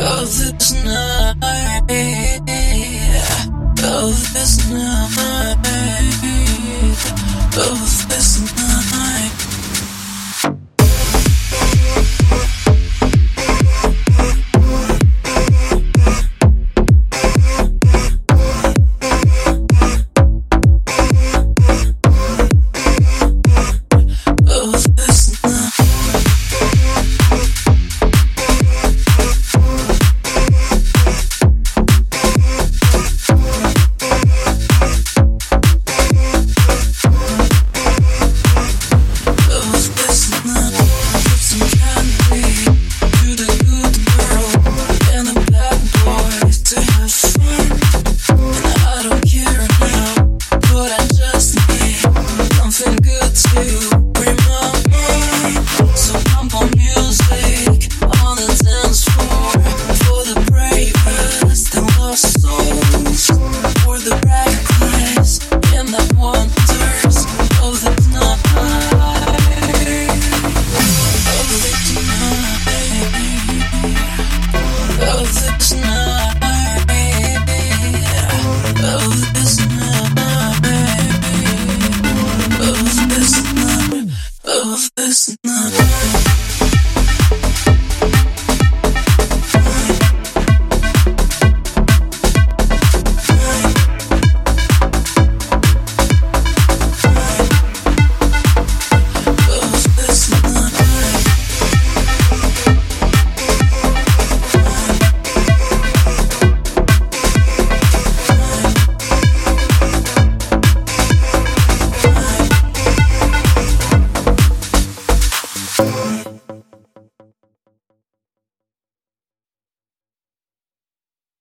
of this night, of this night, of this night. Of this night.